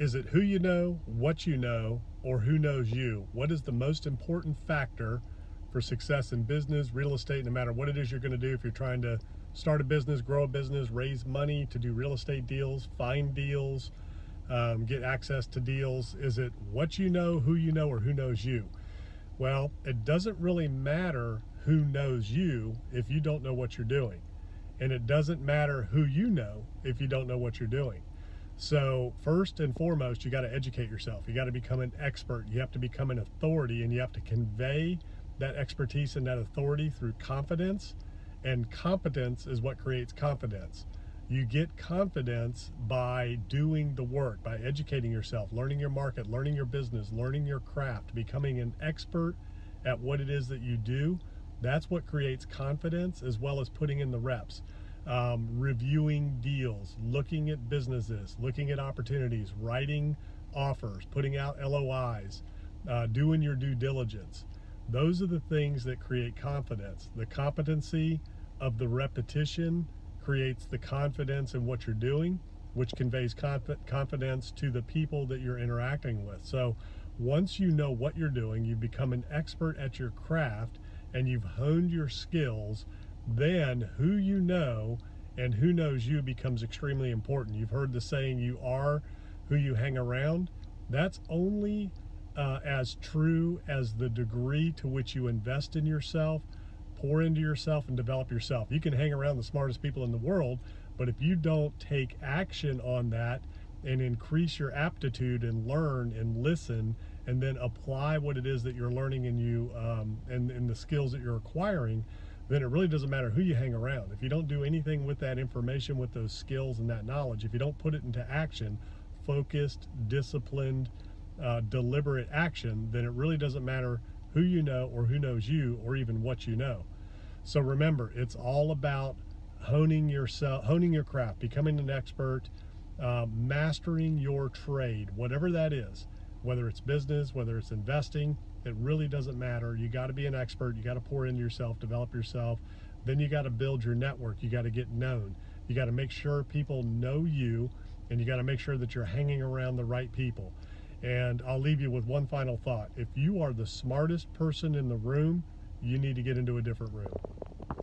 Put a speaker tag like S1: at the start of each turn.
S1: Is it who you know, what you know, or who knows you? What is the most important factor for success in business, real estate, no matter what it is you're going to do if you're trying to start a business, grow a business, raise money to do real estate deals, find deals, um, get access to deals? Is it what you know, who you know, or who knows you? Well, it doesn't really matter who knows you if you don't know what you're doing. And it doesn't matter who you know if you don't know what you're doing. So, first and foremost, you got to educate yourself. You got to become an expert. You have to become an authority and you have to convey that expertise and that authority through confidence. And competence is what creates confidence. You get confidence by doing the work, by educating yourself, learning your market, learning your business, learning your craft, becoming an expert at what it is that you do. That's what creates confidence as well as putting in the reps. Um, reviewing deals, looking at businesses, looking at opportunities, writing offers, putting out LOIs, uh, doing your due diligence. Those are the things that create confidence. The competency of the repetition creates the confidence in what you're doing, which conveys conf- confidence to the people that you're interacting with. So once you know what you're doing, you become an expert at your craft and you've honed your skills, then who you know and who knows you becomes extremely important. You've heard the saying, you are who you hang around. That's only uh, as true as the degree to which you invest in yourself pour into yourself and develop yourself. You can hang around the smartest people in the world, but if you don't take action on that and increase your aptitude and learn and listen and then apply what it is that you're learning and you um, and, and the skills that you're acquiring, then it really doesn't matter who you hang around. If you don't do anything with that information, with those skills and that knowledge, if you don't put it into action, focused, disciplined, uh, deliberate action, then it really doesn't matter who you know or who knows you or even what you know. So remember, it's all about honing yourself, honing your craft, becoming an expert, uh, mastering your trade, whatever that is, whether it's business, whether it's investing, it really doesn't matter. You got to be an expert. You got to pour into yourself, develop yourself. Then you got to build your network. You got to get known. You got to make sure people know you, and you got to make sure that you're hanging around the right people. And I'll leave you with one final thought. If you are the smartest person in the room, you need to get into a different room.